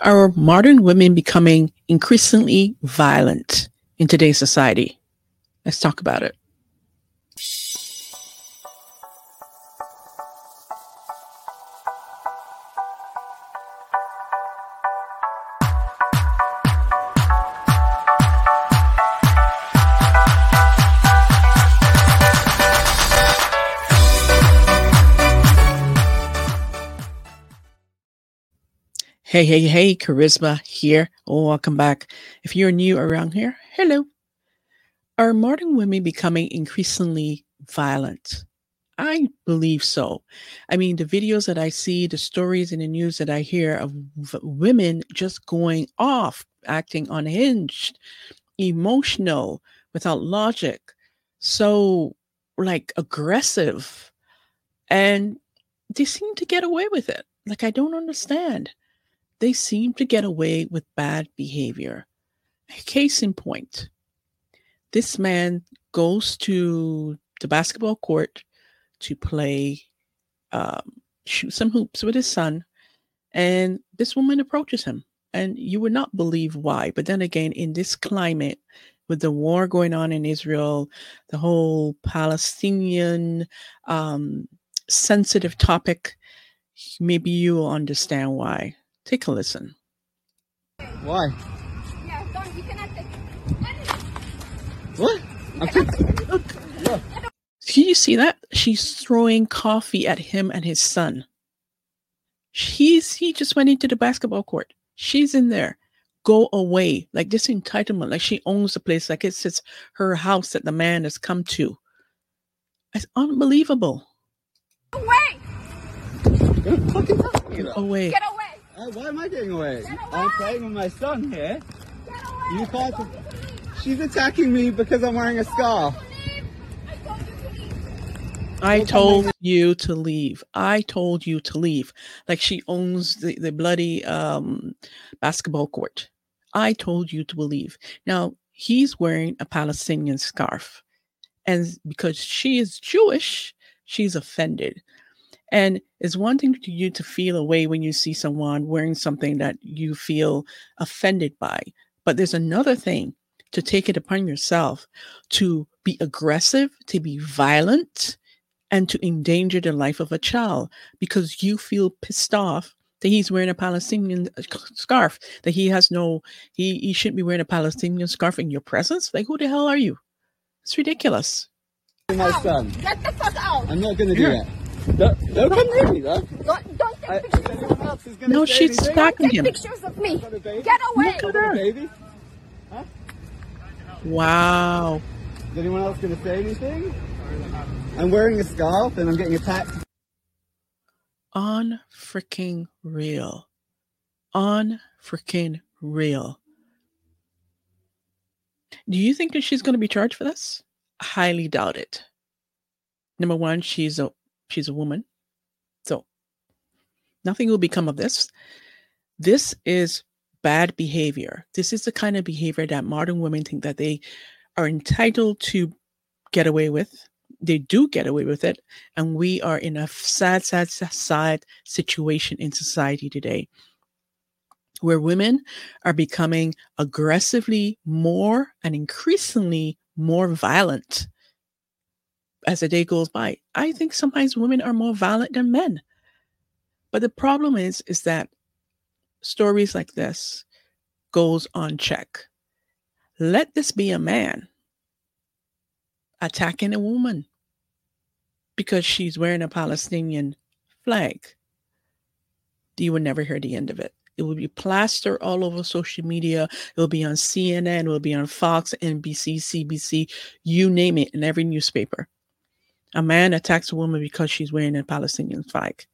Are modern women becoming increasingly violent in today's society? Let's talk about it. Hey, hey, hey, Kharisma here. Welcome back. If you're new around here, hello. Are modern women becoming increasingly violent? I believe so. I mean, the videos that I see, the stories in the news that I hear of women just going off, acting unhinged, emotional, without logic, so like aggressive. And they seem to get away with it. Like, I don't understand they seem to get away with bad behavior. Case in point, this man goes to the basketball court to play, um, shoot some hoops with his son, and this woman approaches him. And you would not believe why. But then again, in this climate, with the war going on in Israel, the whole Palestinian um, sensitive topic, maybe you will understand why. Take a listen. Why? Yeah, don't, you cannot take What? I'm taking, look, look. Can you see that? She's throwing coffee at him and his son. He's he just went into the basketball court. She's in there. Go away. Like this entitlement, like she owns the place, like it's it's her house that the man has come to. It's unbelievable. away! Don't fucking touch me, though. Away. Get away! Uh, why am I getting away? Get I'm playing with my son here. Get away! You can't- I told you to. She's attacking me because I'm wearing a scarf. I told you to leave. I told you to leave. I told you to leave. Like she owns the, the bloody um, basketball court. I told you to leave. Now he's wearing a Palestinian scarf. And because she is Jewish, she's offended. And it's one thing to you to feel a way when you see someone wearing something that you feel offended by. But there's another thing to take it upon yourself to be aggressive, to be violent, and to endanger the life of a child because you feel pissed off that he's wearing a Palestinian uh, scarf, that he has no, he, he shouldn't be wearing a Palestinian scarf in your presence. Like, who the hell are you? It's ridiculous. My son. Get the fuck out! I'm not gonna do Here. that. Don't, don't come near me, though. Don't, don't take I, pictures of me. else is gonna No, say she's anything, attacking Take him. pictures of me. Got a? Get away! Look at her. baby? Wow. Is anyone else gonna say anything? I'm wearing a scarf and I'm getting attacked. On freaking real. On freaking real. Do you think that she's going to be charged for this? Highly doubt it. Number one, she's a she's a woman, so nothing will become of this. This is bad behavior. This is the kind of behavior that modern women think that they are entitled to get away with. They do get away with it, and we are in a sad, sad, sad, situation in society today where women are becoming aggressively more and increasingly more violent as the day goes by. I think sometimes women are more violent than men. But the problem is is that stories like this goes unchecked. Let this be a man attacking a woman because she's wearing a Palestinian flag. You will never hear the end of it. It will be plastered all over social media. It will be on CNN. It will be on Fox, NBC, CBC, you name it, in every newspaper. A man attacks a woman because she's wearing a Palestinian flag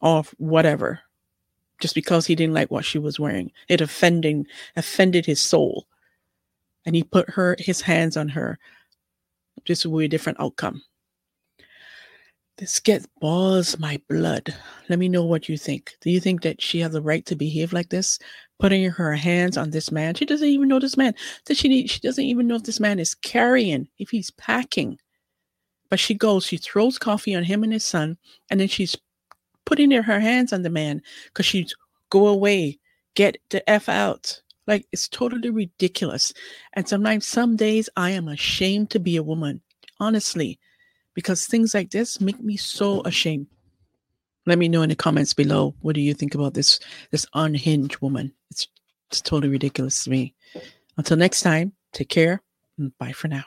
or whatever, just because he didn't like what she was wearing. It offending offended his soul, and he put her his hands on her. This will be a different outcome. This gets boils my blood. Let me know what you think. Do you think that she has the right to behave like this? Putting her hands on this man. She doesn't even know this man. That she need, she doesn't even know if this man is carrying, if he's packing. But she goes, she throws coffee on him and his son, and then she's putting her hands on the man because she's go away, get the F out. Like it's totally ridiculous. And sometimes, some days, I am ashamed to be a woman, honestly, because things like this make me so ashamed. Let me know in the comments below. What do you think about this this unhinged woman? It's it's totally ridiculous to me. Until next time, take care and bye for now.